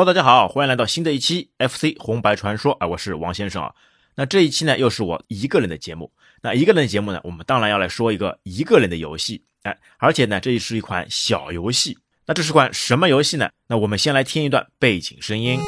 Hello，大家好，欢迎来到新的一期 FC 红白传说啊，我是王先生啊。那这一期呢，又是我一个人的节目。那一个人的节目呢，我们当然要来说一个一个人的游戏，哎，而且呢，这是一款小游戏。那这是款什么游戏呢？那我们先来听一段背景声音。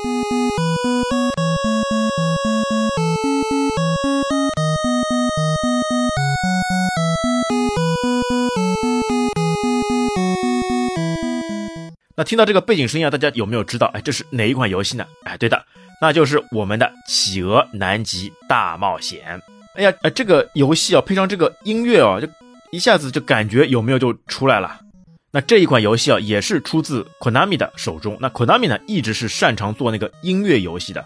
听到这个背景声音啊，大家有没有知道？哎，这是哪一款游戏呢？哎，对的，那就是我们的《企鹅南极大冒险》。哎呀，哎，这个游戏啊，配上这个音乐啊，就一下子就感觉有没有就出来了。那这一款游戏啊，也是出自 Konami 的手中。那 Konami 呢，一直是擅长做那个音乐游戏的，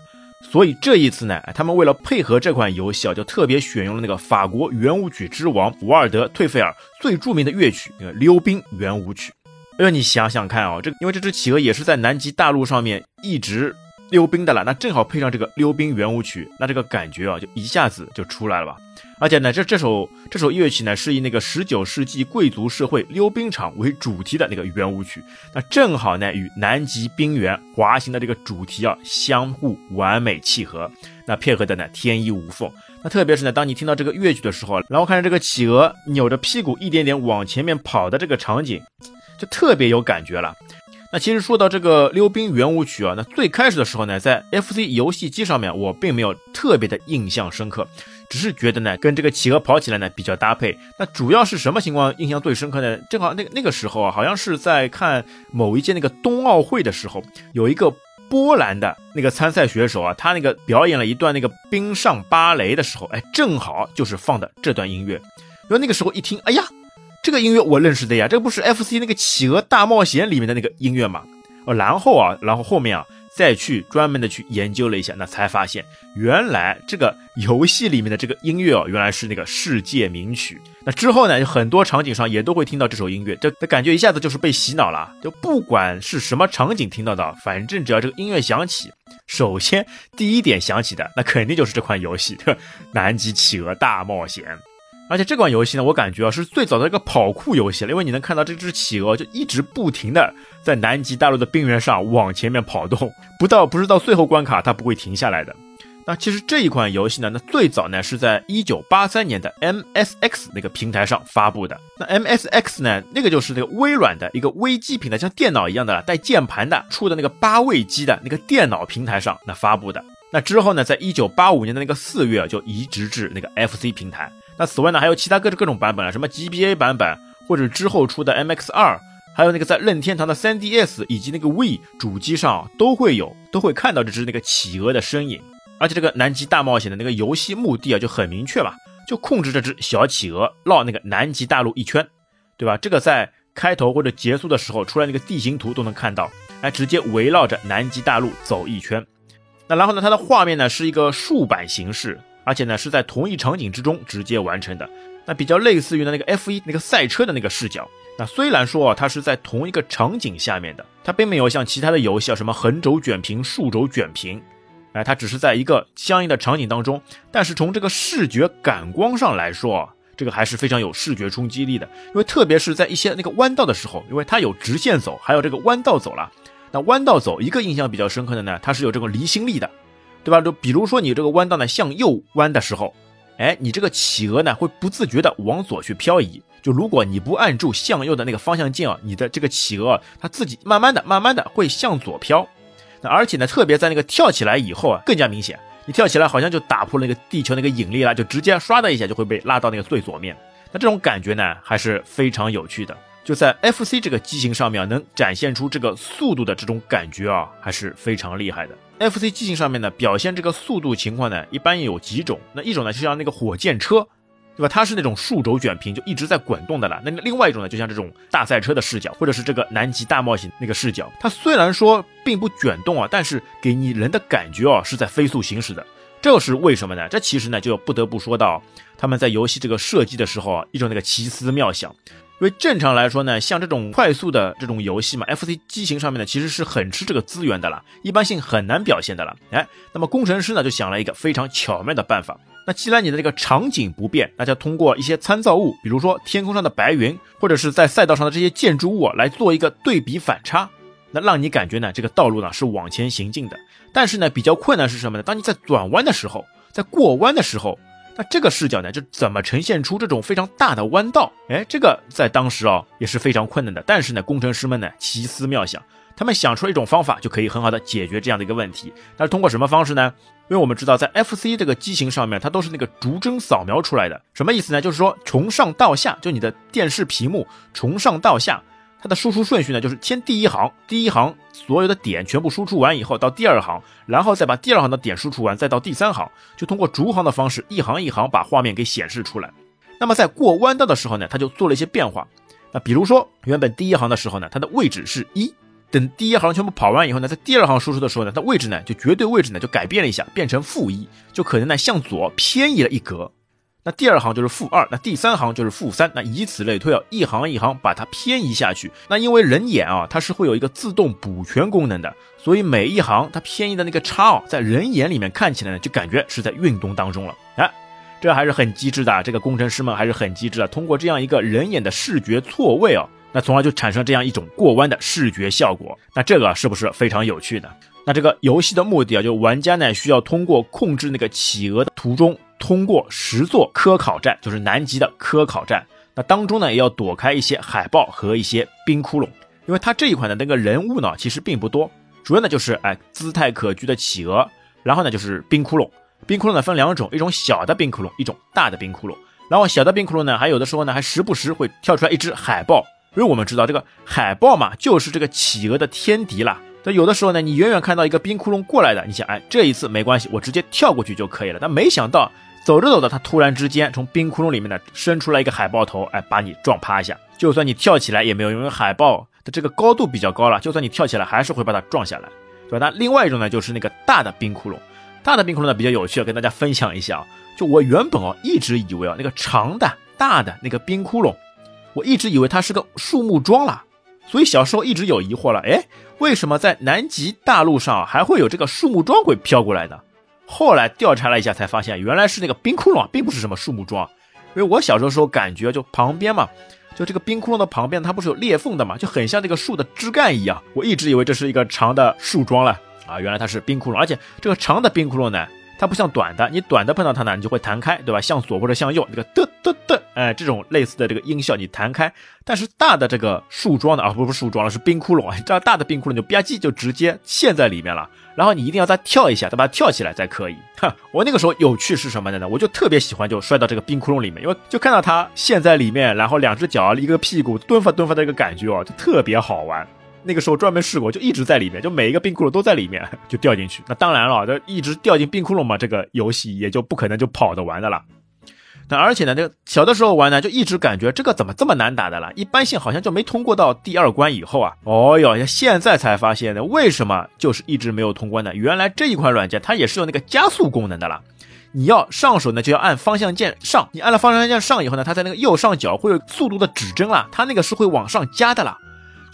所以这一次呢，他们为了配合这款游戏啊，就特别选用了那个法国圆舞曲之王瓦尔德·退费尔最著名的乐曲——溜冰圆舞曲。哎呦，你想想看啊，这个因为这只企鹅也是在南极大陆上面一直溜冰的了，那正好配上这个溜冰圆舞曲，那这个感觉啊，就一下子就出来了吧。而且呢，这这首这首乐曲呢，是以那个十九世纪贵族社会溜冰场为主题的那个圆舞曲，那正好呢与南极冰原滑行的这个主题啊相互完美契合，那配合的呢天衣无缝。那特别是呢，当你听到这个乐曲的时候，然后看着这个企鹅扭着屁股一点点往前面跑的这个场景。就特别有感觉了。那其实说到这个溜冰圆舞曲啊，那最开始的时候呢，在 FC 游戏机上面，我并没有特别的印象深刻，只是觉得呢，跟这个企鹅跑起来呢比较搭配。那主要是什么情况印象最深刻呢？正好那个那个时候啊，好像是在看某一届那个冬奥会的时候，有一个波兰的那个参赛选手啊，他那个表演了一段那个冰上芭蕾的时候，哎，正好就是放的这段音乐。因为那个时候一听，哎呀。这个音乐我认识的呀，这不是 FC 那个企鹅大冒险里面的那个音乐吗？哦，然后啊，然后后面啊，再去专门的去研究了一下，那才发现原来这个游戏里面的这个音乐哦，原来是那个世界名曲。那之后呢，很多场景上也都会听到这首音乐，这感觉一下子就是被洗脑了。就不管是什么场景听到的，反正只要这个音乐响起，首先第一点响起的，那肯定就是这款游戏《南极企鹅大冒险》。而且这款游戏呢，我感觉啊是最早的一个跑酷游戏了，因为你能看到这只企鹅就一直不停的在南极大陆的冰原上往前面跑动，不到不是到最后关卡它不会停下来的。那其实这一款游戏呢，那最早呢是在一九八三年的 MSX 那个平台上发布的。那 MSX 呢，那个就是那个微软的一个微机平台，像电脑一样的带键盘的出的那个八位机的那个电脑平台上那发布的。那之后呢，在一九八五年的那个四月就移植至那个 FC 平台。那此外呢，还有其他各各种版本啊，什么 GBA 版本，或者之后出的 MX 二，还有那个在任天堂的 3DS 以及那个 Wii 主机上都会有，都会看到这只那个企鹅的身影。而且这个南极大冒险的那个游戏目的啊就很明确嘛，就控制这只小企鹅绕那个南极大陆一圈，对吧？这个在开头或者结束的时候出来那个地形图都能看到，哎，直接围绕着南极大陆走一圈。那然后呢，它的画面呢是一个竖版形式。而且呢，是在同一场景之中直接完成的，那比较类似于呢那个 F1 那个赛车的那个视角。那虽然说啊，它是在同一个场景下面的，它并没有像其他的游戏啊什么横轴卷屏、竖轴卷屏，哎，它只是在一个相应的场景当中。但是从这个视觉感光上来说，啊这个还是非常有视觉冲击力的。因为特别是在一些那个弯道的时候，因为它有直线走，还有这个弯道走了。那弯道走一个印象比较深刻的呢，它是有这个离心力的。对吧？就比如说你这个弯道呢向右弯的时候，哎，你这个企鹅呢会不自觉的往左去漂移。就如果你不按住向右的那个方向键啊，你的这个企鹅它自己慢慢的、慢慢的会向左飘。那而且呢，特别在那个跳起来以后啊，更加明显。你跳起来好像就打破了那个地球那个引力了，就直接唰的一下就会被拉到那个最左面。那这种感觉呢还是非常有趣的。就在 FC 这个机型上面能展现出这个速度的这种感觉啊，还是非常厉害的。FC 机型上面呢，表现这个速度情况呢，一般有几种。那一种呢，就像那个火箭车，对吧？它是那种竖轴卷屏，就一直在滚动的了。那另外一种呢，就像这种大赛车的视角，或者是这个南极大冒险那个视角，它虽然说并不卷动啊，但是给你人的感觉啊，是在飞速行驶的。这是为什么呢？这其实呢，就不得不说到他们在游戏这个设计的时候啊，一种那个奇思妙想。因为正常来说呢，像这种快速的这种游戏嘛，FC 机型上面呢其实是很吃这个资源的了，一般性很难表现的了。哎，那么工程师呢就想了一个非常巧妙的办法。那既然你的这个场景不变，那就通过一些参照物，比如说天空上的白云，或者是在赛道上的这些建筑物啊来做一个对比反差。那让你感觉呢这个道路呢是往前行进的。但是呢比较困难是什么呢？当你在转弯的时候，在过弯的时候，那这个视角呢就怎么呈现出这种非常大的弯道？哎，这个在当时啊也是非常困难的。但是呢，工程师们呢奇思妙想。他们想出了一种方法，就可以很好的解决这样的一个问题。那是通过什么方式呢？因为我们知道，在 FC 这个机型上面，它都是那个逐帧扫描出来的。什么意思呢？就是说从上到下，就你的电视屏幕从上到下，它的输出顺序呢，就是先第一行，第一行所有的点全部输出完以后，到第二行，然后再把第二行的点输出完，再到第三行，就通过逐行的方式，一行一行把画面给显示出来。那么在过弯道的时候呢，它就做了一些变化。那比如说，原本第一行的时候呢，它的位置是一。等第一行全部跑完以后呢，在第二行输出的时候呢，它位置呢就绝对位置呢就改变了一下，变成负一，就可能呢向左偏移了一格。那第二行就是负二，那第三行就是负三，那以此类推啊，一行一行把它偏移下去。那因为人眼啊，它是会有一个自动补全功能的，所以每一行它偏移的那个差哦，在人眼里面看起来呢，就感觉是在运动当中了。哎，这还是很机智的，这个工程师们还是很机智的，通过这样一个人眼的视觉错位啊。那从而就产生这样一种过弯的视觉效果，那这个是不是非常有趣呢？那这个游戏的目的啊，就玩家呢需要通过控制那个企鹅的途中，通过十座科考站，就是南极的科考站。那当中呢也要躲开一些海豹和一些冰窟窿，因为它这一款的那个人物呢其实并不多，主要呢就是哎姿态可掬的企鹅，然后呢就是冰窟窿。冰窟窿呢分两种，一种小的冰窟窿，一种大的冰窟窿。然后小的冰窟窿呢，还有的时候呢还时不时会跳出来一只海豹。因为我们知道这个海豹嘛，就是这个企鹅的天敌啦。那有的时候呢，你远远看到一个冰窟窿过来的，你想，哎，这一次没关系，我直接跳过去就可以了。但没想到走着走着，它突然之间从冰窟窿里面呢伸出来一个海豹头，哎，把你撞趴下。就算你跳起来也没有用，因为海豹的这个高度比较高了，就算你跳起来还是会把它撞下来，对吧？那另外一种呢，就是那个大的冰窟窿。大的冰窟窿呢比较有趣，跟大家分享一下啊。就我原本哦一直以为啊，那个长的大的那个冰窟窿。我一直以为它是个树木桩了，所以小时候一直有疑惑了。哎，为什么在南极大陆上还会有这个树木桩会飘过来的？后来调查了一下，才发现原来是那个冰窟窿，并不是什么树木桩。因为我小时候时候感觉，就旁边嘛，就这个冰窟窿的旁边，它不是有裂缝的嘛，就很像这个树的枝干一样。我一直以为这是一个长的树桩了啊，原来它是冰窟窿，而且这个长的冰窟窿呢。它不像短的，你短的碰到它呢，你就会弹开，对吧？向左或者向右，这个嘚嘚嘚，哎，这种类似的这个音效你弹开。但是大的这个树桩的啊，不是树桩了，是冰窟窿啊，这 样大的冰窟窿就吧唧就直接陷在里面了。然后你一定要再跳一下，再把它跳起来才可以。哈，我那个时候有趣是什么的呢？我就特别喜欢就摔到这个冰窟窿里面，因为就看到它陷在里面，然后两只脚一个屁股蹲发蹲发的一个感觉哦，就特别好玩。那个时候专门试过，就一直在里面，就每一个冰窟窿都在里面，就掉进去。那当然了，这一直掉进冰窟窿嘛，这个游戏也就不可能就跑得完的了。那而且呢，这个小的时候玩呢，就一直感觉这个怎么这么难打的了？一般性好像就没通过到第二关以后啊。哦哟，现在才发现呢，为什么就是一直没有通关呢？原来这一款软件它也是有那个加速功能的了。你要上手呢，就要按方向键上，你按了方向键上以后呢，它在那个右上角会有速度的指针啦，它那个是会往上加的啦。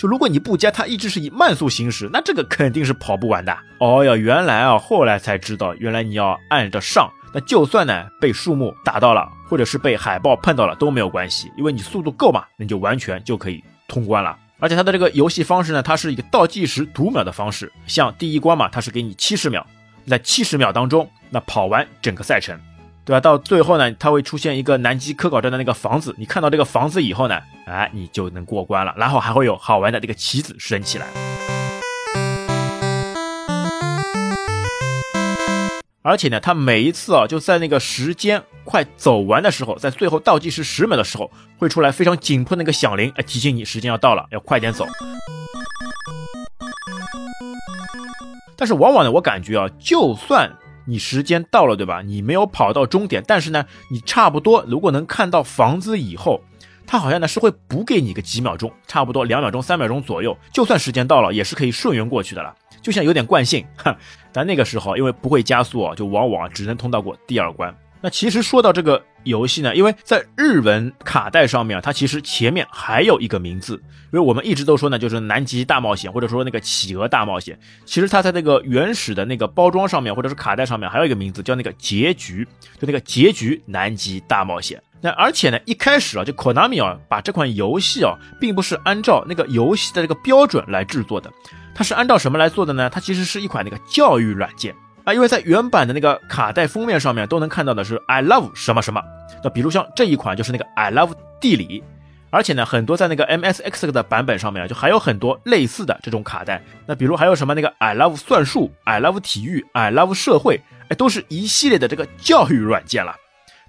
就如果你不加，它一直是以慢速行驶，那这个肯定是跑不完的。哦哟，原来啊，后来才知道，原来你要按着上，那就算呢被树木打到了，或者是被海豹碰到了都没有关系，因为你速度够嘛，那就完全就可以通关了。而且它的这个游戏方式呢，它是一个倒计时读秒的方式，像第一关嘛，它是给你七十秒，在七十秒当中，那跑完整个赛程。对吧？到最后呢，它会出现一个南极科考站的那个房子。你看到这个房子以后呢，哎，你就能过关了。然后还会有好玩的这个棋子升起来。而且呢，它每一次啊，就在那个时间快走完的时候，在最后倒计时十秒的时候，会出来非常紧迫那个响铃，哎，提醒你时间要到了，要快点走。但是往往呢，我感觉啊，就算。你时间到了，对吧？你没有跑到终点，但是呢，你差不多如果能看到房子以后，它好像呢是会补给你个几秒钟，差不多两秒钟、三秒钟左右。就算时间到了，也是可以顺延过去的了，就像有点惯性。哈，但那个时候因为不会加速啊，就往往只能通到过第二关。那其实说到这个游戏呢，因为在日文卡带上面啊，它其实前面还有一个名字，因为我们一直都说呢，就是南极大冒险，或者说那个企鹅大冒险。其实它在那个原始的那个包装上面，或者是卡带上面，还有一个名字叫那个结局，就那个结局南极大冒险。那而且呢，一开始啊，就 Konami 啊，把这款游戏啊，并不是按照那个游戏的这个标准来制作的，它是按照什么来做的呢？它其实是一款那个教育软件啊，因为在原版的那个卡带封面上面都能看到的是 I love 什么什么，那比如像这一款就是那个 I love 地理，而且呢，很多在那个 MSX 的版本上面就还有很多类似的这种卡带，那比如还有什么那个 I love 算术、I love 体育、I love 社会，哎，都是一系列的这个教育软件了。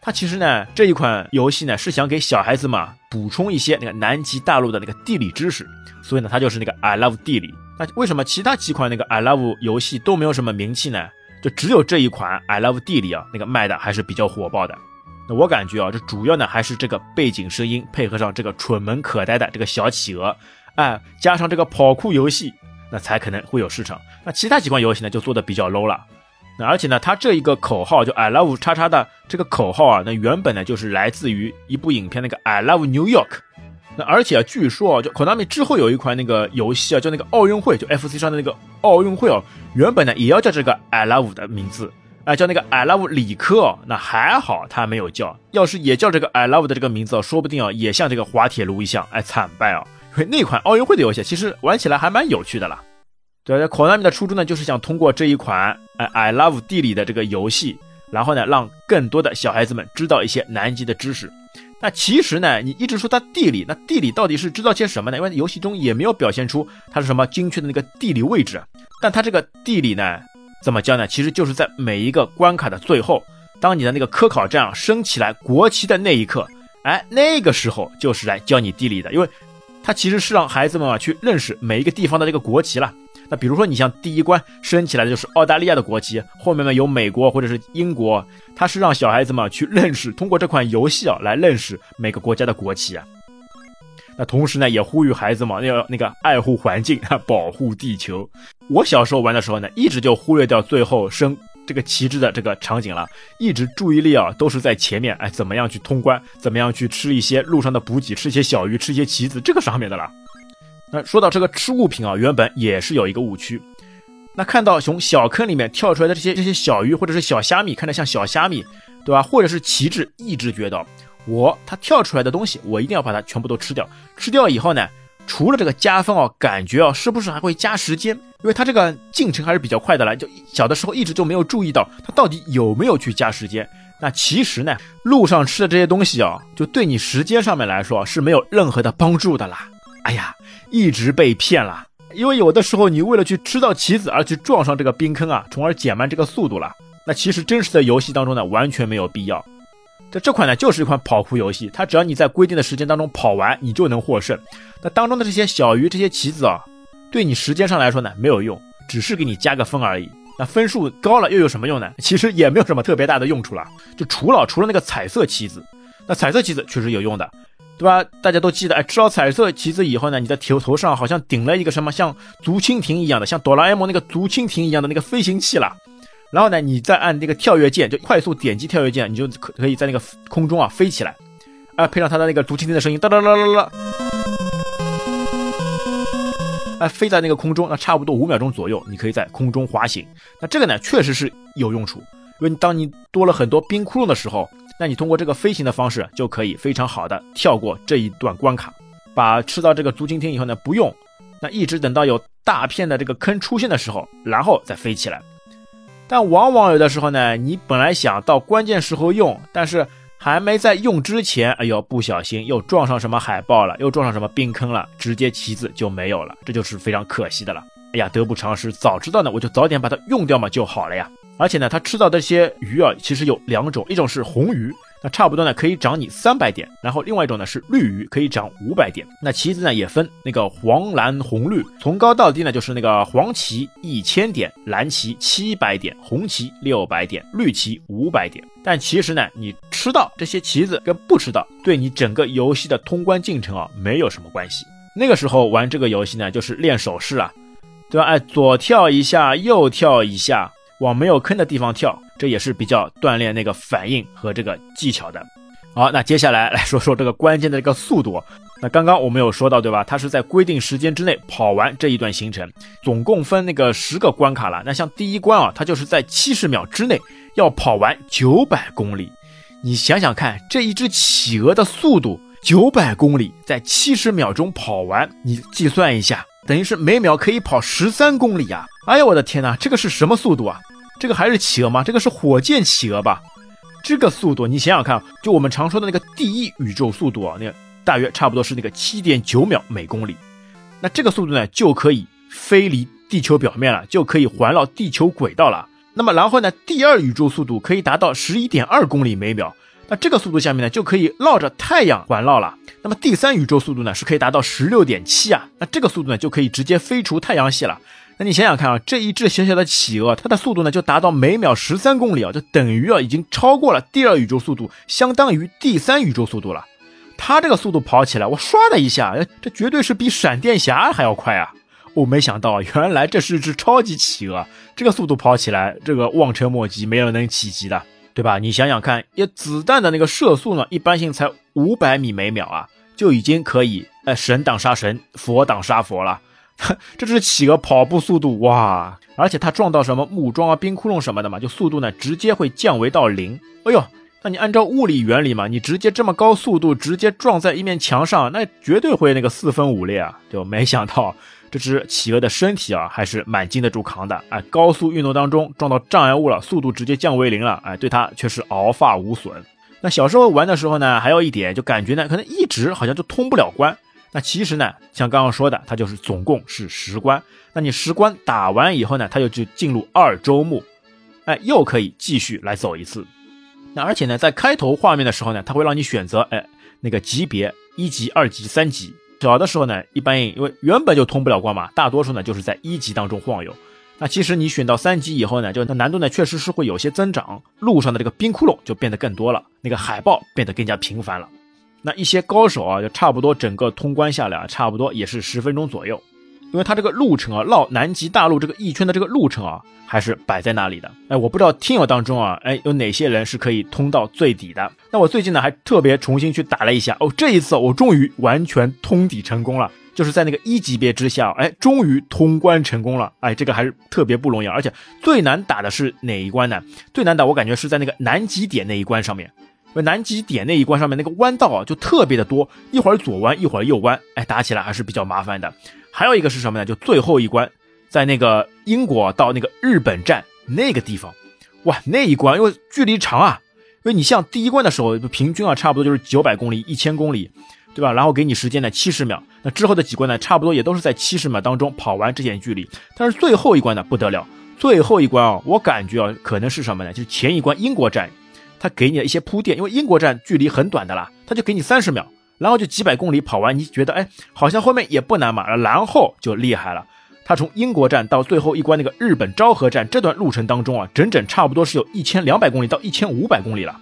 它其实呢，这一款游戏呢是想给小孩子嘛补充一些那个南极大陆的那个地理知识，所以呢，它就是那个 I love 地理。那为什么其他几款那个 I love 游戏都没有什么名气呢？就只有这一款 I love 地理啊，那个卖的还是比较火爆的。那我感觉啊，这主要呢还是这个背景声音配合上这个蠢萌可呆的这个小企鹅，哎，加上这个跑酷游戏，那才可能会有市场。那其他几款游戏呢，就做的比较 low 了。那而且呢，它这一个口号就 I love 叉叉的这个口号啊，那原本呢就是来自于一部影片那个 I love New York。那而且啊，据说啊，就 Konami 之后有一款那个游戏啊，叫那个奥运会，就 FC 上的那个奥运会哦，原本呢也要叫这个 I love 的名字，哎，叫那个 I love 理科。那还好他没有叫，要是也叫这个 I love 的这个名字哦，说不定啊也像这个滑铁卢一样，哎，惨败啊。因 为那款奥运会的游戏其实玩起来还蛮有趣的啦。对，Konami 的初衷呢，就是想通过这一款哎 I Love 地理的这个游戏，然后呢，让更多的小孩子们知道一些南极的知识。那其实呢，你一直说它地理，那地理到底是知道些什么呢？因为游戏中也没有表现出它是什么精确的那个地理位置。但它这个地理呢，怎么教呢？其实就是在每一个关卡的最后，当你的那个科考站升起来国旗的那一刻，哎，那个时候就是来教你地理的，因为它其实是让孩子们啊去认识每一个地方的这个国旗了。那比如说，你像第一关升起来的就是澳大利亚的国旗，后面呢有美国或者是英国，它是让小孩子们去认识，通过这款游戏啊来认识每个国家的国旗啊。那同时呢，也呼吁孩子们要那个爱护环境，保护地球。我小时候玩的时候呢，一直就忽略掉最后升这个旗帜的这个场景了，一直注意力啊都是在前面，哎，怎么样去通关，怎么样去吃一些路上的补给，吃一些小鱼，吃一些棋子，这个上面的了。那说到这个吃物品啊，原本也是有一个误区。那看到从小坑里面跳出来的这些这些小鱼或者是小虾米，看着像小虾米，对吧？或者是旗帜，一直觉得我它跳出来的东西，我一定要把它全部都吃掉。吃掉以后呢，除了这个加分哦，感觉啊，是不是还会加时间？因为它这个进程还是比较快的了。就小的时候一直就没有注意到它到底有没有去加时间。那其实呢，路上吃的这些东西啊，就对你时间上面来说是没有任何的帮助的啦。哎呀。一直被骗了，因为有的时候你为了去吃到棋子而去撞上这个冰坑啊，从而减慢这个速度了。那其实真实的游戏当中呢，完全没有必要。这这款呢就是一款跑酷游戏，它只要你在规定的时间当中跑完，你就能获胜。那当中的这些小鱼、这些棋子啊，对你时间上来说呢没有用，只是给你加个分而已。那分数高了又有什么用呢？其实也没有什么特别大的用处了。就除了除了那个彩色棋子，那彩色棋子确实有用的。对吧？大家都记得，哎，吃到彩色旗子以后呢，你的头头上好像顶了一个什么像竹蜻蜓一样的，像哆啦 A 梦那个竹蜻蜓一样的那个飞行器了。然后呢，你再按那个跳跃键，就快速点击跳跃键，你就可可以在那个空中啊飞起来，啊，配上它的那个竹蜻蜓的声音，哒哒哒哒哒，啊，飞在那个空中，那差不多五秒钟左右，你可以在空中滑行。那这个呢，确实是有用处，因为当你多了很多冰窟窿的时候。那你通过这个飞行的方式就可以非常好的跳过这一段关卡，把吃到这个竹蜻蜓以后呢，不用，那一直等到有大片的这个坑出现的时候，然后再飞起来。但往往有的时候呢，你本来想到关键时候用，但是还没在用之前，哎呦，不小心又撞上什么海豹了，又撞上什么冰坑了，直接旗子就没有了，这就是非常可惜的了。哎呀，得不偿失，早知道呢，我就早点把它用掉嘛就好了呀。而且呢，它吃到这些鱼啊，其实有两种，一种是红鱼，那差不多呢可以涨你三百点，然后另外一种呢是绿鱼，可以涨五百点。那旗子呢也分那个黄蓝红绿，从高到低呢就是那个黄旗一千点，蓝旗七百点，红旗六百点，绿旗五百点。但其实呢，你吃到这些旗子跟不吃到，对你整个游戏的通关进程啊没有什么关系。那个时候玩这个游戏呢，就是练手势啊，对吧？哎，左跳一下，右跳一下。往没有坑的地方跳，这也是比较锻炼那个反应和这个技巧的。好，那接下来来说说这个关键的这个速度。那刚刚我们有说到，对吧？它是在规定时间之内跑完这一段行程，总共分那个十个关卡了。那像第一关啊，它就是在七十秒之内要跑完九百公里。你想想看，这一只企鹅的速度九百公里，在七十秒钟跑完，你计算一下，等于是每秒可以跑十三公里啊！哎呀，我的天哪，这个是什么速度啊？这个还是企鹅吗？这个是火箭企鹅吧？这个速度，你想想看，就我们常说的那个第一宇宙速度啊，那大约差不多是那个七点九秒每公里。那这个速度呢，就可以飞离地球表面了，就可以环绕地球轨道了。那么然后呢，第二宇宙速度可以达到十一点二公里每秒。那这个速度下面呢，就可以绕着太阳环绕了。那么第三宇宙速度呢，是可以达到十六点七啊。那这个速度呢，就可以直接飞出太阳系了。那你想想看啊，这一只小小的企鹅，它的速度呢就达到每秒十三公里啊，就等于啊已经超过了第二宇宙速度，相当于第三宇宙速度了。它这个速度跑起来，我唰的一下，这绝对是比闪电侠还要快啊！我没想到，原来这是只超级企鹅，这个速度跑起来，这个望尘莫及，没人能企及的，对吧？你想想看，一子弹的那个射速呢，一般性才五百米每秒啊，就已经可以，呃，神挡杀神，佛挡杀佛了。这只企鹅跑步速度哇，而且它撞到什么木桩啊、冰窟窿什么的嘛，就速度呢直接会降为到零。哎呦，那你按照物理原理嘛，你直接这么高速度直接撞在一面墙上，那绝对会那个四分五裂啊！就没想到这只企鹅的身体啊还是蛮经得住扛的。哎，高速运动当中撞到障碍物了，速度直接降为零了，哎，对它却是毫发无损。那小时候玩的时候呢，还有一点就感觉呢，可能一直好像就通不了关。那其实呢，像刚刚说的，它就是总共是十关。那你十关打完以后呢，它就就进入二周目，哎，又可以继续来走一次。那而且呢，在开头画面的时候呢，它会让你选择，哎，那个级别一级、二级、三级。小的时候呢，一般因为原本就通不了关嘛，大多数呢就是在一级当中晃悠。那其实你选到三级以后呢，就那难度呢确实是会有些增长，路上的这个冰窟窿就变得更多了，那个海报变得更加频繁了。那一些高手啊，就差不多整个通关下来啊，差不多也是十分钟左右，因为它这个路程啊，绕南极大陆这个一圈的这个路程啊，还是摆在那里的。哎，我不知道听友当中啊，哎，有哪些人是可以通到最底的？那我最近呢，还特别重新去打了一下，哦，这一次我终于完全通底成功了，就是在那个一级别之下，哎，终于通关成功了。哎，这个还是特别不容易，而且最难打的是哪一关呢？最难打我感觉是在那个南极点那一关上面。因为南极点那一关上面那个弯道啊，就特别的多，一会儿左弯，一会儿右弯，哎，打起来还是比较麻烦的。还有一个是什么呢？就最后一关，在那个英国到那个日本站那个地方，哇，那一关因为距离长啊，因为你像第一关的时候，平均啊差不多就是九百公里、一千公里，对吧？然后给你时间呢七十秒，那之后的几关呢，差不多也都是在七十秒当中跑完这点距离。但是最后一关呢不得了，最后一关啊，我感觉啊，可能是什么呢？就是前一关英国站。他给你的一些铺垫，因为英国站距离很短的啦，他就给你三十秒，然后就几百公里跑完，你觉得哎，好像后面也不难嘛，然后就厉害了。他从英国站到最后一关那个日本昭和站这段路程当中啊，整整差不多是有一千两百公里到一千五百公里了，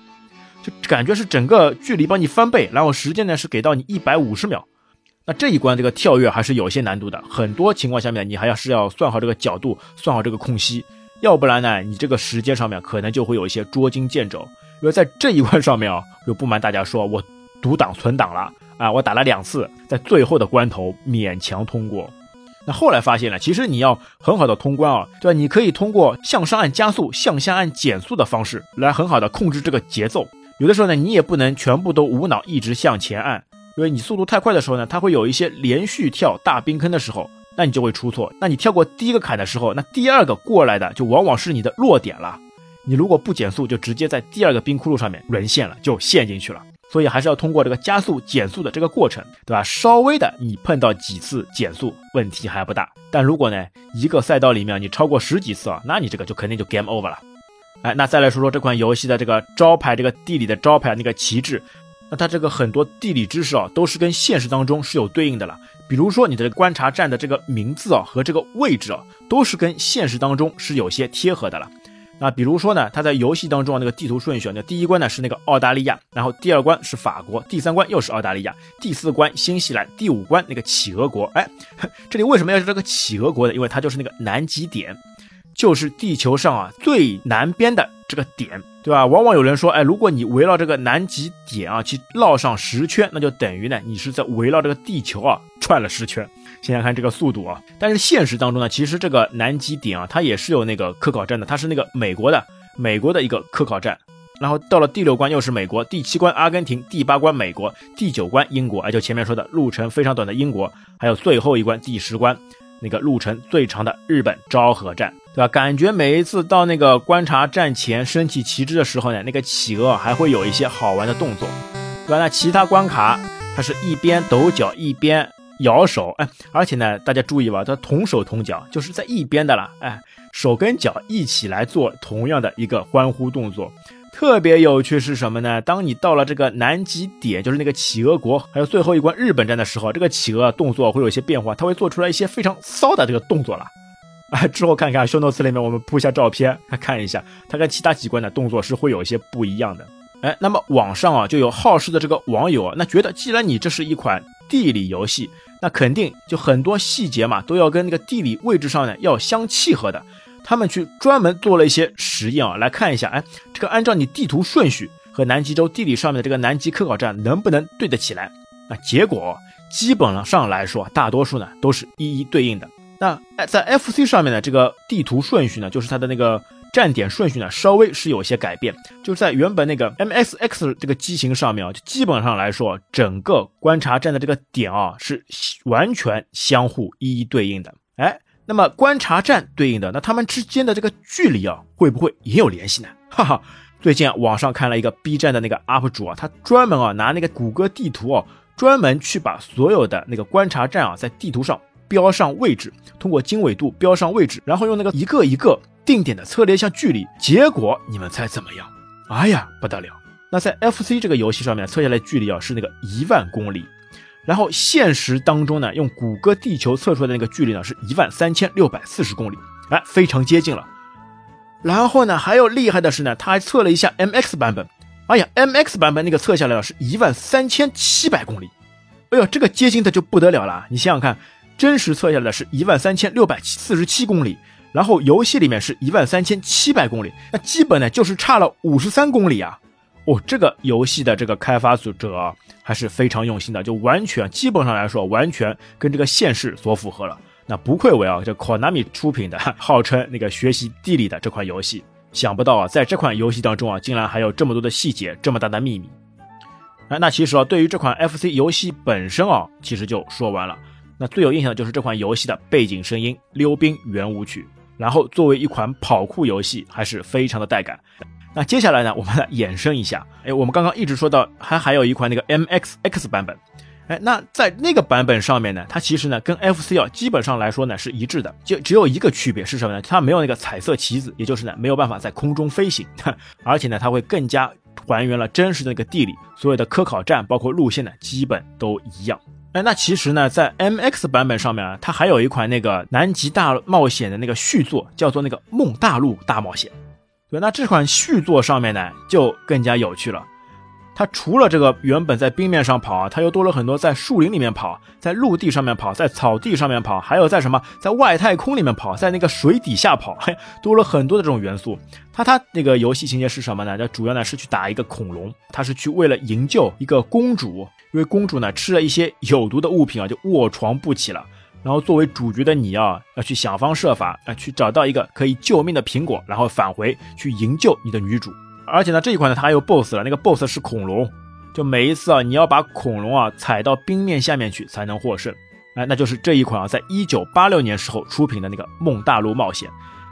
就感觉是整个距离帮你翻倍，然后时间呢是给到你一百五十秒。那这一关这个跳跃还是有些难度的，很多情况下面你还要是要算好这个角度，算好这个空隙，要不然呢，你这个时间上面可能就会有一些捉襟见肘。因为在这一关上面啊，就不瞒大家说，我读档存档了啊，我打了两次，在最后的关头勉强通过。那后来发现了，其实你要很好的通关啊，对吧？你可以通过向上按加速、向下按减速的方式来很好的控制这个节奏。有的时候呢，你也不能全部都无脑一直向前按，因为你速度太快的时候呢，它会有一些连续跳大冰坑的时候，那你就会出错。那你跳过第一个坎的时候，那第二个过来的就往往是你的落点了。你如果不减速，就直接在第二个冰窟窿上面沦陷了，就陷进去了。所以还是要通过这个加速、减速的这个过程，对吧？稍微的你碰到几次减速，问题还不大。但如果呢，一个赛道里面你超过十几次啊，那你这个就肯定就 game over 了。哎，那再来说说这款游戏的这个招牌，这个地理的招牌那个旗帜，那它这个很多地理知识啊，都是跟现实当中是有对应的了。比如说你的观察站的这个名字啊和这个位置啊，都是跟现实当中是有些贴合的了。那比如说呢，他在游戏当中啊，那个地图顺序啊，那第一关呢是那个澳大利亚，然后第二关是法国，第三关又是澳大利亚，第四关新西兰，第五关那个企鹅国。哎，这里为什么要是这个企鹅国呢？因为它就是那个南极点，就是地球上啊最南边的这个点，对吧？往往有人说，哎，如果你围绕这个南极点啊去绕上十圈，那就等于呢你是在围绕这个地球啊转了十圈。现在看这个速度啊，但是现实当中呢，其实这个南极点啊，它也是有那个科考站的，它是那个美国的美国的一个科考站，然后到了第六关又是美国，第七关阿根廷，第八关美国，第九关英国，哎，就前面说的路程非常短的英国，还有最后一关第十关，那个路程最长的日本昭和站，对吧？感觉每一次到那个观察站前升起旗帜的时候呢，那个企鹅还会有一些好玩的动作，对吧？那其他关卡它是一边抖脚一边摇手，哎，而且呢，大家注意吧，它同手同脚，就是在一边的了，哎。手跟脚一起来做同样的一个欢呼动作，特别有趣是什么呢？当你到了这个南极点，就是那个企鹅国，还有最后一关日本站的时候，这个企鹅动作会有一些变化，它会做出来一些非常骚的这个动作了。啊，之后看看修诺斯里面我们铺一下照片，看一下，它跟其他几关的动作是会有一些不一样的。哎，那么网上啊就有好事的这个网友啊，那觉得既然你这是一款地理游戏。那肯定就很多细节嘛，都要跟那个地理位置上呢要相契合的。他们去专门做了一些实验啊，来看一下，哎，这个按照你地图顺序和南极洲地理上面的这个南极科考站能不能对得起来？那结果基本上来说，大多数呢都是一一对应的。那在 FC 上面的这个地图顺序呢，就是它的那个。站点顺序呢，稍微是有些改变，就是在原本那个 MSX 这个机型上面啊，就基本上来说，整个观察站的这个点啊是完全相互一一对应的。哎，那么观察站对应的，那它们之间的这个距离啊，会不会也有联系呢？哈哈，最近啊网上看了一个 B 站的那个 UP 主啊，他专门啊拿那个谷歌地图啊，专门去把所有的那个观察站啊，在地图上标上位置，通过经纬度标上位置，然后用那个一个一个。定点的测了一下距离，结果你们猜怎么样？哎呀，不得了！那在 FC 这个游戏上面测下来距离啊是那个一万公里，然后现实当中呢，用谷歌地球测出来的那个距离呢是一万三千六百四十公里，哎，非常接近了。然后呢，还有厉害的是呢，他还测了一下 MX 版本，哎呀，MX 版本那个测下来了是一万三千七百公里，哎呦，这个接近的就不得了了。你想想看，真实测下来的是一万三千六百四十七公里。然后游戏里面是一万三千七百公里，那基本呢就是差了五十三公里啊！哦，这个游戏的这个开发组者啊还是非常用心的，就完全基本上来说完全跟这个现实所符合了。那不愧为啊这 Konami 出品的，号称那个学习地理的这款游戏。想不到啊，在这款游戏当中啊，竟然还有这么多的细节，这么大的秘密。啊，那其实啊，对于这款 FC 游戏本身啊，其实就说完了。那最有印象的就是这款游戏的背景声音《溜冰圆舞曲》。然后作为一款跑酷游戏，还是非常的带感。那接下来呢，我们来衍生一下。哎，我们刚刚一直说到，还还有一款那个 MXX 版本。哎，那在那个版本上面呢，它其实呢跟 FC 啊基本上来说呢是一致的，就只有一个区别是什么呢？它没有那个彩色旗子，也就是呢没有办法在空中飞行，而且呢它会更加还原了真实的那个地理，所有的科考站包括路线呢基本都一样。哎，那其实呢，在 MX 版本上面啊，它还有一款那个南极大冒险的那个续作，叫做那个梦大陆大冒险。对，那这款续作上面呢，就更加有趣了。它除了这个原本在冰面上跑啊，它又多了很多在树林里面跑，在陆地上面跑，在草地上面跑，还有在什么在外太空里面跑，在那个水底下跑，嘿，多了很多的这种元素。它它那个游戏情节是什么呢？那主要呢是去打一个恐龙，它是去为了营救一个公主。因为公主呢吃了一些有毒的物品啊，就卧床不起了。然后作为主角的你啊，要去想方设法啊，去找到一个可以救命的苹果，然后返回去营救你的女主。而且呢，这一款呢它还有 BOSS 了，那个 BOSS 是恐龙。就每一次啊，你要把恐龙啊踩到冰面下面去才能获胜。哎，那就是这一款啊，在一九八六年时候出品的那个《梦大陆冒险》。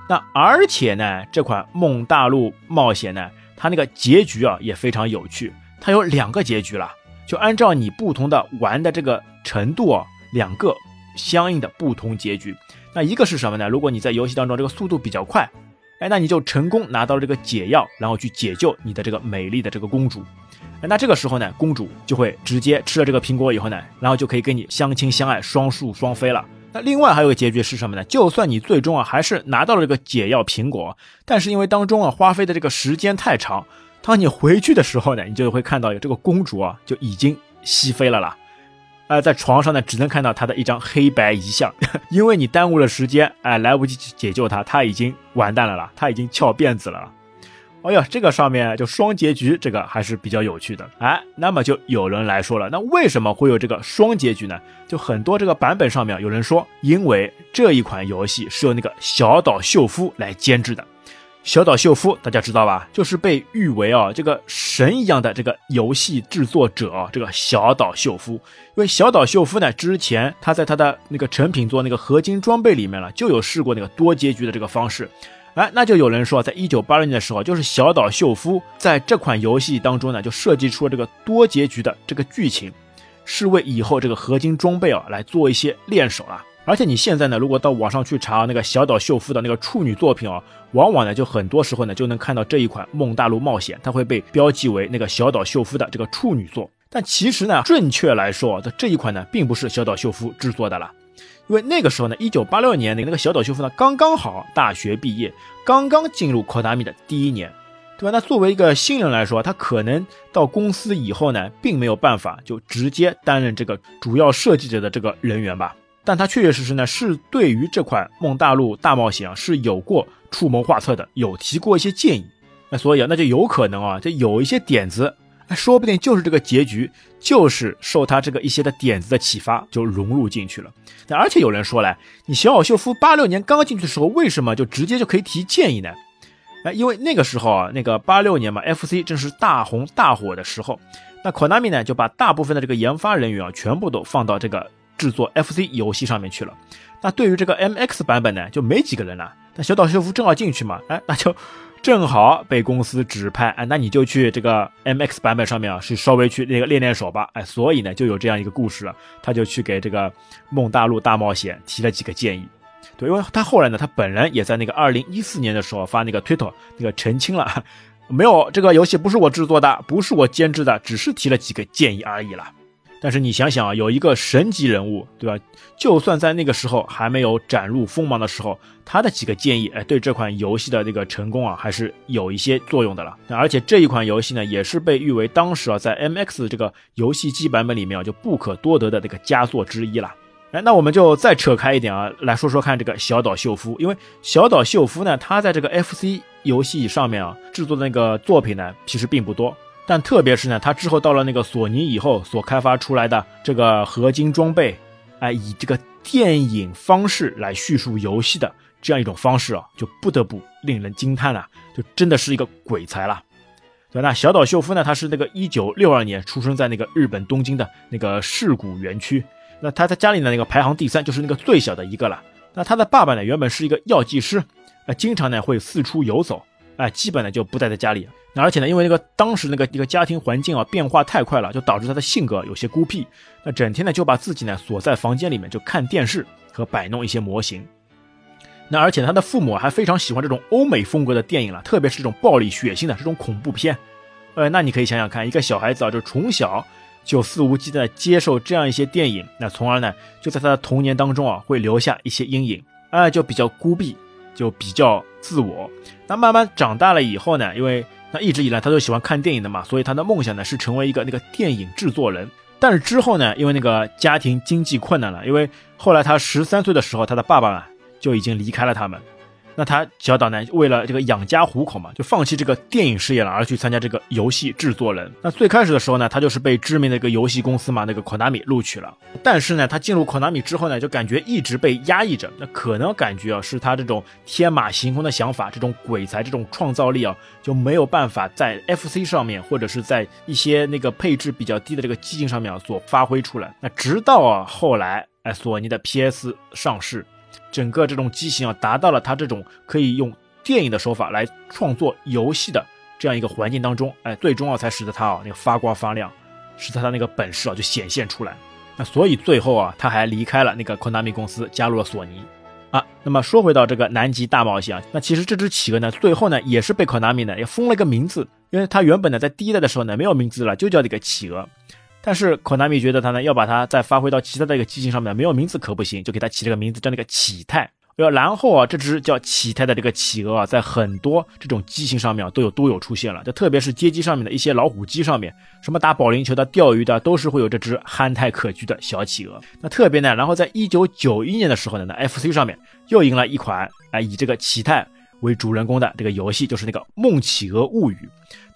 那而且呢，这款《梦大陆冒险》呢，它那个结局啊也非常有趣，它有两个结局了。就按照你不同的玩的这个程度啊，两个相应的不同结局。那一个是什么呢？如果你在游戏当中这个速度比较快，哎，那你就成功拿到了这个解药，然后去解救你的这个美丽的这个公主。那这个时候呢，公主就会直接吃了这个苹果以后呢，然后就可以跟你相亲相爱，双宿双飞了。那另外还有个结局是什么呢？就算你最终啊还是拿到了这个解药苹果，但是因为当中啊花费的这个时间太长。当你回去的时候呢，你就会看到有这个公主啊，就已经西飞了啦。呃，在床上呢，只能看到他的一张黑白遗像，因为你耽误了时间，哎，来不及去解救他，他已经完蛋了啦，他已经翘辫子了。哎呀，这个上面就双结局，这个还是比较有趣的。哎，那么就有人来说了，那为什么会有这个双结局呢？就很多这个版本上面有人说，因为这一款游戏是由那个小岛秀夫来监制的。小岛秀夫大家知道吧？就是被誉为啊这个神一样的这个游戏制作者啊，这个小岛秀夫。因为小岛秀夫呢，之前他在他的那个成品做那个合金装备里面了，就有试过那个多结局的这个方式。哎，那就有人说，在一九八六年的时候，就是小岛秀夫在这款游戏当中呢，就设计出了这个多结局的这个剧情，是为以后这个合金装备啊来做一些练手了。而且你现在呢，如果到网上去查那个小岛秀夫的那个处女作品啊，往往呢就很多时候呢就能看到这一款《梦大陆冒险》，它会被标记为那个小岛秀夫的这个处女作。但其实呢，准确来说，这这一款呢并不是小岛秀夫制作的了，因为那个时候呢，一九八六年那个那个小岛秀夫呢刚刚好大学毕业，刚刚进入 Konami 的第一年，对吧？那作为一个新人来说，他可能到公司以后呢，并没有办法就直接担任这个主要设计者的这个人员吧。但他确确实实呢，是对于这款《梦大陆大冒险》啊，是有过出谋划策的，有提过一些建议。那所以啊，那就有可能啊，这有一些点子，说不定就是这个结局，就是受他这个一些的点子的启发，就融入进去了。那而且有人说来，你小岛秀夫八六年刚刚进去的时候，为什么就直接就可以提建议呢？哎，因为那个时候啊，那个八六年嘛，FC 正是大红大火的时候，那 Konami 呢就把大部分的这个研发人员啊，全部都放到这个。制作 FC 游戏上面去了，那对于这个 MX 版本呢，就没几个人了。那小岛秀夫正好进去嘛，哎，那就正好被公司指派，哎，那你就去这个 MX 版本上面啊，是稍微去那个练练手吧，哎，所以呢，就有这样一个故事了。他就去给这个梦大陆大冒险提了几个建议，对，因为他后来呢，他本人也在那个二零一四年的时候发那个推特，那个澄清了，没有这个游戏不是我制作的，不是我监制的，只是提了几个建议而已了。但是你想想啊，有一个神级人物，对吧？就算在那个时候还没有展露锋芒的时候，他的几个建议，哎，对这款游戏的这个成功啊，还是有一些作用的了。而且这一款游戏呢，也是被誉为当时啊，在 MX 这个游戏机版本里面啊，就不可多得的这个佳作之一了。哎，那我们就再扯开一点啊，来说说看这个小岛秀夫，因为小岛秀夫呢，他在这个 FC 游戏上面啊制作的那个作品呢，其实并不多。但特别是呢，他之后到了那个索尼以后所开发出来的这个合金装备，哎，以这个电影方式来叙述游戏的这样一种方式啊，就不得不令人惊叹了，就真的是一个鬼才了。对，那小岛秀夫呢，他是那个一九六二年出生在那个日本东京的那个世谷园区，那他在家里的那个排行第三，就是那个最小的一个了。那他的爸爸呢，原本是一个药剂师，呃，经常呢会四处游走，哎，基本呢就不待在家里。那而且呢，因为那个当时那个一个家庭环境啊变化太快了，就导致他的性格有些孤僻。那整天呢就把自己呢锁在房间里面，就看电视和摆弄一些模型。那而且他的父母还非常喜欢这种欧美风格的电影了，特别是这种暴力血腥的这种恐怖片。呃，那你可以想想看，一个小孩子啊，就从小就肆无忌惮的接受这样一些电影，那从而呢就在他的童年当中啊会留下一些阴影，哎，就比较孤僻，就比较自我。那慢慢长大了以后呢，因为那一直以来他都喜欢看电影的嘛，所以他的梦想呢是成为一个那个电影制作人。但是之后呢，因为那个家庭经济困难了，因为后来他十三岁的时候，他的爸爸啊就已经离开了他们。那他小岛呢，为了这个养家糊口嘛，就放弃这个电影事业了，而去参加这个游戏制作人。那最开始的时候呢，他就是被知名的一个游戏公司嘛，那个 Konami 录取了。但是呢，他进入 Konami 之后呢，就感觉一直被压抑着。那可能感觉啊，是他这种天马行空的想法，这种鬼才，这种创造力啊，就没有办法在 FC 上面，或者是在一些那个配置比较低的这个机型上面啊，所发挥出来。那直到啊后来，哎，索尼的 PS 上市。整个这种机型啊，达到了它这种可以用电影的手法来创作游戏的这样一个环境当中，哎，最终啊才使得它啊那个发光发亮，使得它那个本事啊就显现出来。那所以最后啊，他还离开了那个 Konami 公司，加入了索尼啊。那么说回到这个南极大冒险啊，那其实这只企鹅呢，最后呢也是被 Konami 呢也封了一个名字，因为它原本呢在第一代的时候呢没有名字了，就叫这个企鹅。但是 Konami 觉得他呢要把它再发挥到其他的一个机型上面，没有名字可不行，就给它起了个名字叫那个启泰。然后啊，这只叫启泰的这个企鹅啊，在很多这种机型上面都有都有出现了，就特别是街机上面的一些老虎机上面，什么打保龄球的、钓鱼的，都是会有这只憨态可掬的小企鹅。那特别呢，然后在一九九一年的时候呢，那 FC 上面又迎来一款啊以这个启泰为主人公的这个游戏，就是那个《梦企鹅物语》。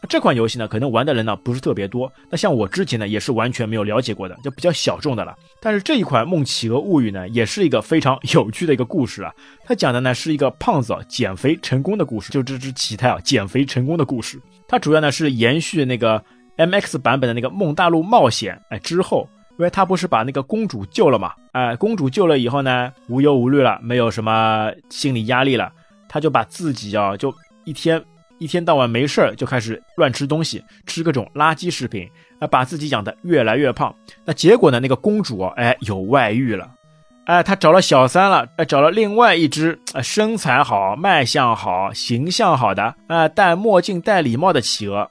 那这款游戏呢，可能玩的人呢不是特别多。那像我之前呢，也是完全没有了解过的，就比较小众的了。但是这一款《梦企鹅物语》呢，也是一个非常有趣的一个故事啊。它讲的呢是一个胖子减肥成功的故事，就这只奇泰啊减肥成功的故事。它主要呢是延续那个 MX 版本的那个《梦大陆冒险》哎之后，因为他不是把那个公主救了嘛，哎，公主救了以后呢，无忧无虑了，没有什么心理压力了，他就把自己啊就一天。一天到晚没事儿就开始乱吃东西，吃各种垃圾食品，啊，把自己养得越来越胖。那结果呢？那个公主啊，哎，有外遇了，哎，她找了小三了，哎，找了另外一只，身材好、卖相好、形象好的，啊，戴墨镜、戴礼帽的企鹅，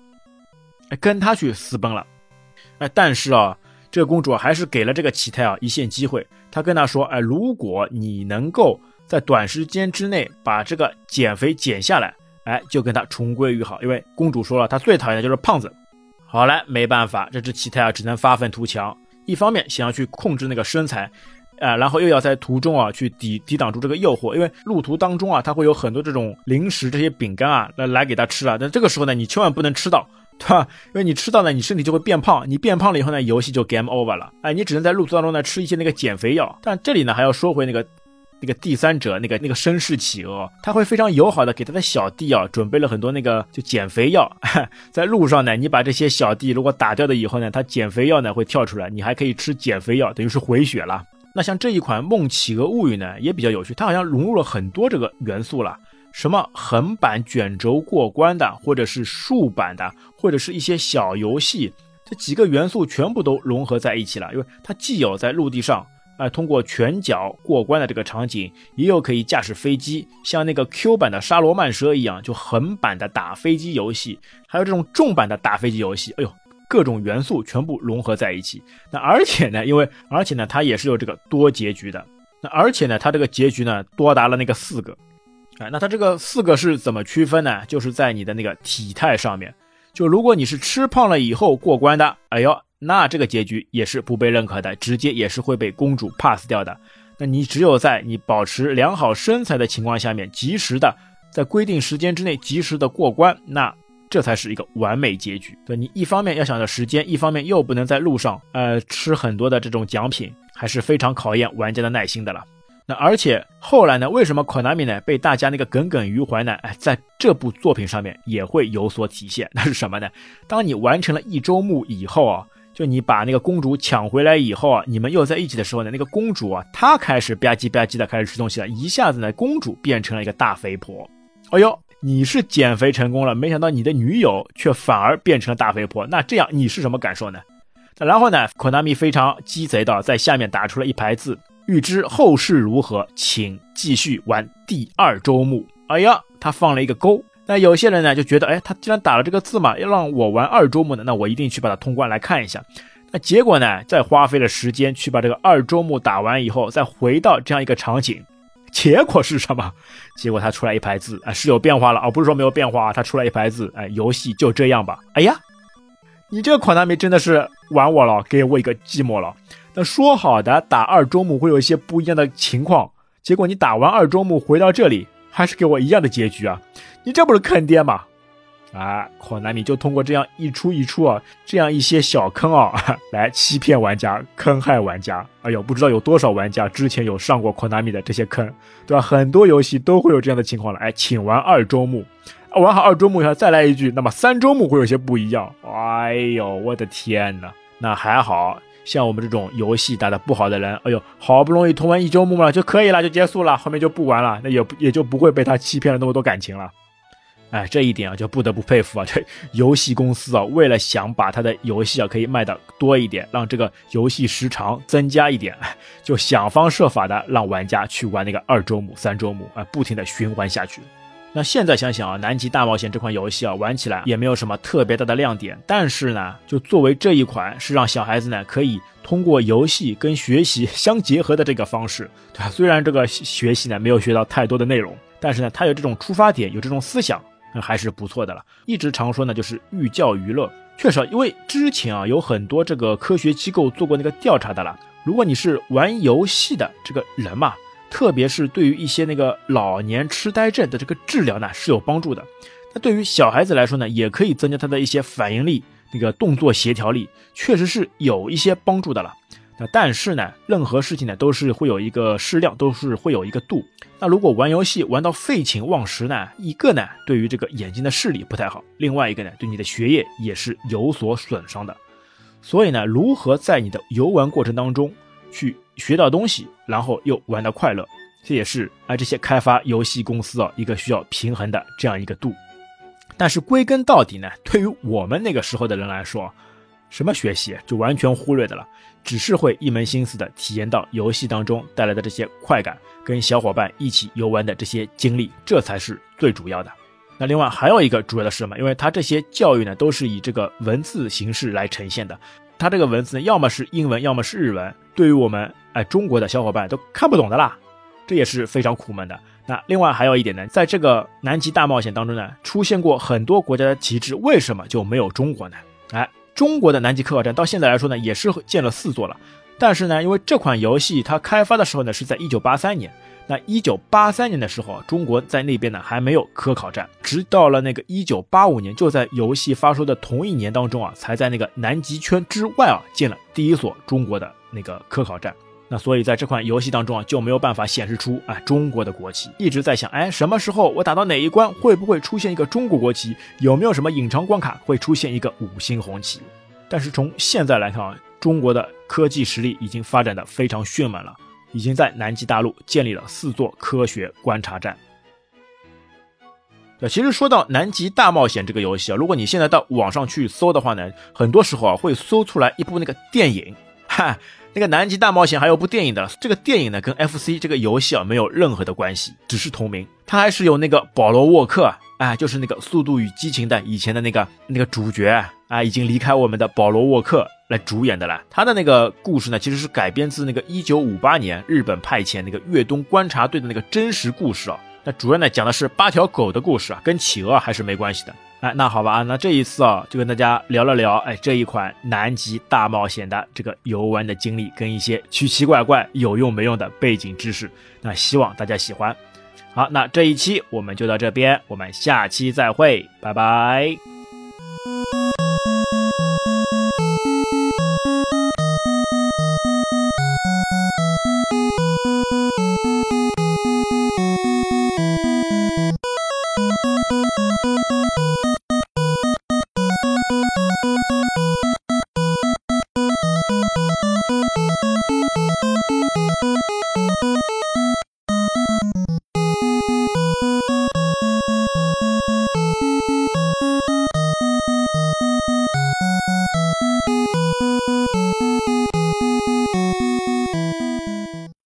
跟他去私奔了。哎，但是啊，这个公主还是给了这个乞丐啊一线机会。她跟他说，哎，如果你能够在短时间之内把这个减肥减下来。哎，就跟他重归于好，因为公主说了，她最讨厌的就是胖子。好了，没办法，这只奇泰啊，只能发愤图强。一方面想要去控制那个身材，啊，然后又要在途中啊去抵抵挡住这个诱惑，因为路途当中啊，他会有很多这种零食、这些饼干啊来来给他吃啊。但这个时候呢，你千万不能吃到，对吧？因为你吃到呢，你身体就会变胖。你变胖了以后呢，游戏就 game over 了。哎，你只能在路途当中呢吃一些那个减肥药。但这里呢，还要说回那个。那个第三者，那个那个绅士企鹅，他会非常友好的给他的小弟啊准备了很多那个就减肥药。在路上呢，你把这些小弟如果打掉了以后呢，他减肥药呢会跳出来，你还可以吃减肥药，等于是回血了。那像这一款《梦企鹅物语》呢，也比较有趣，它好像融入了很多这个元素了，什么横版卷轴过关的，或者是竖版的，或者是一些小游戏，这几个元素全部都融合在一起了，因为它既有在陆地上。啊，通过拳脚过关的这个场景，也有可以驾驶飞机，像那个 Q 版的沙罗曼蛇一样，就横版的打飞机游戏，还有这种重版的打飞机游戏，哎呦，各种元素全部融合在一起。那而且呢，因为而且呢，它也是有这个多结局的。那而且呢，它这个结局呢，多达了那个四个。哎，那它这个四个是怎么区分呢？就是在你的那个体态上面，就如果你是吃胖了以后过关的，哎呦。那这个结局也是不被认可的，直接也是会被公主 pass 掉的。那你只有在你保持良好身材的情况下面，及时的在规定时间之内及时的过关，那这才是一个完美结局。对你一方面要想着时间，一方面又不能在路上呃吃很多的这种奖品，还是非常考验玩家的耐心的了。那而且后来呢，为什么 Konami 呢被大家那个耿耿于怀呢？哎，在这部作品上面也会有所体现。那是什么呢？当你完成了一周目以后啊。就你把那个公主抢回来以后啊，你们又在一起的时候呢，那个公主啊，她开始吧唧吧唧的开始吃东西了，一下子呢，公主变成了一个大肥婆。哎呦，你是减肥成功了，没想到你的女友却反而变成了大肥婆，那这样你是什么感受呢？然后呢，Konami 非常鸡贼的在下面打出了一排字：欲知后事如何，请继续玩第二周目。哎呀，他放了一个勾。那有些人呢就觉得，哎，他既然打了这个字嘛，要让我玩二周目的，那我一定去把它通关来看一下。那结果呢，再花费了时间去把这个二周目打完以后，再回到这样一个场景，结果是什么？结果他出来一排字，啊，是有变化了，啊不是说没有变化啊，他出来一排字，哎，游戏就这样吧。哎呀，你这个款纳米真的是玩我了，给我一个寂寞了。那说好的打二周目会有一些不一样的情况，结果你打完二周目回到这里，还是给我一样的结局啊。你这不是坑爹吗？啊，考南米就通过这样一出一出啊，这样一些小坑啊，来欺骗玩家，坑害玩家。哎呦，不知道有多少玩家之前有上过考南米的这些坑，对吧？很多游戏都会有这样的情况了。哎，请玩二周目，玩好二周目以后再来一句，那么三周目会有些不一样。哎呦，我的天呐，那还好像我们这种游戏打得不好的人，哎呦，好不容易通完一周目了就可以了，就结束了，后面就不玩了，那也也就不会被他欺骗了那么多感情了。哎，这一点啊，就不得不佩服啊！这游戏公司啊，为了想把他的游戏啊可以卖的多一点，让这个游戏时长增加一点，就想方设法的让玩家去玩那个二周目、三周目啊，不停的循环下去。那现在想想啊，《南极大冒险》这款游戏啊，玩起来也没有什么特别大的亮点，但是呢，就作为这一款是让小孩子呢可以通过游戏跟学习 相结合的这个方式，对吧？虽然这个学习呢没有学到太多的内容，但是呢，它有这种出发点，有这种思想。那还是不错的了。一直常说呢，就是寓教于乐。确实，因为之前啊，有很多这个科学机构做过那个调查的了。如果你是玩游戏的这个人嘛，特别是对于一些那个老年痴呆症的这个治疗呢是有帮助的。那对于小孩子来说呢，也可以增加他的一些反应力、那个动作协调力，确实是有一些帮助的了。那但是呢，任何事情呢都是会有一个适量，都是会有一个度。那如果玩游戏玩到废寝忘食呢，一个呢对于这个眼睛的视力不太好，另外一个呢对你的学业也是有所损伤的。所以呢，如何在你的游玩过程当中去学到东西，然后又玩得快乐，这也是啊这些开发游戏公司啊一个需要平衡的这样一个度。但是归根到底呢，对于我们那个时候的人来说，什么学习就完全忽略的了，只是会一门心思的体验到游戏当中带来的这些快感，跟小伙伴一起游玩的这些经历，这才是最主要的。那另外还有一个主要的是什么？因为它这些教育呢，都是以这个文字形式来呈现的，它这个文字呢，要么是英文，要么是日文，对于我们哎中国的小伙伴都看不懂的啦，这也是非常苦闷的。那另外还有一点呢，在这个南极大冒险当中呢，出现过很多国家的旗帜，为什么就没有中国呢？哎，中国的南极科考站到现在来说呢，也是建了四座了，但是呢，因为这款游戏它开发的时候呢是在一九八三年，那一九八三年的时候啊，中国在那边呢还没有科考站，直到了那个一九八五年，就在游戏发售的同一年当中啊，才在那个南极圈之外啊建了第一所中国的那个科考站。那所以在这款游戏当中啊，就没有办法显示出哎中国的国旗。一直在想，哎，什么时候我打到哪一关，会不会出现一个中国国旗？有没有什么隐藏关卡会出现一个五星红旗？但是从现在来看啊，中国的科技实力已经发展的非常迅猛了，已经在南极大陆建立了四座科学观察站。其实说到南极大冒险这个游戏啊，如果你现在到网上去搜的话呢，很多时候啊会搜出来一部那个电影，哈。那个南极大冒险还有部电影的，这个电影呢跟 FC 这个游戏啊没有任何的关系，只是同名。它还是有那个保罗沃克，哎，就是那个《速度与激情》的以前的那个那个主角啊，已经离开我们的保罗沃克来主演的了。他的那个故事呢，其实是改编自那个1958年日本派遣那个越冬观察队的那个真实故事啊。那主要呢讲的是八条狗的故事啊，跟企鹅还是没关系的。哎，那好吧，那这一次啊，就跟大家聊了聊，哎，这一款南极大冒险的这个游玩的经历，跟一些奇奇怪怪、有用没用的背景知识。那希望大家喜欢。好，那这一期我们就到这边，我们下期再会，拜拜。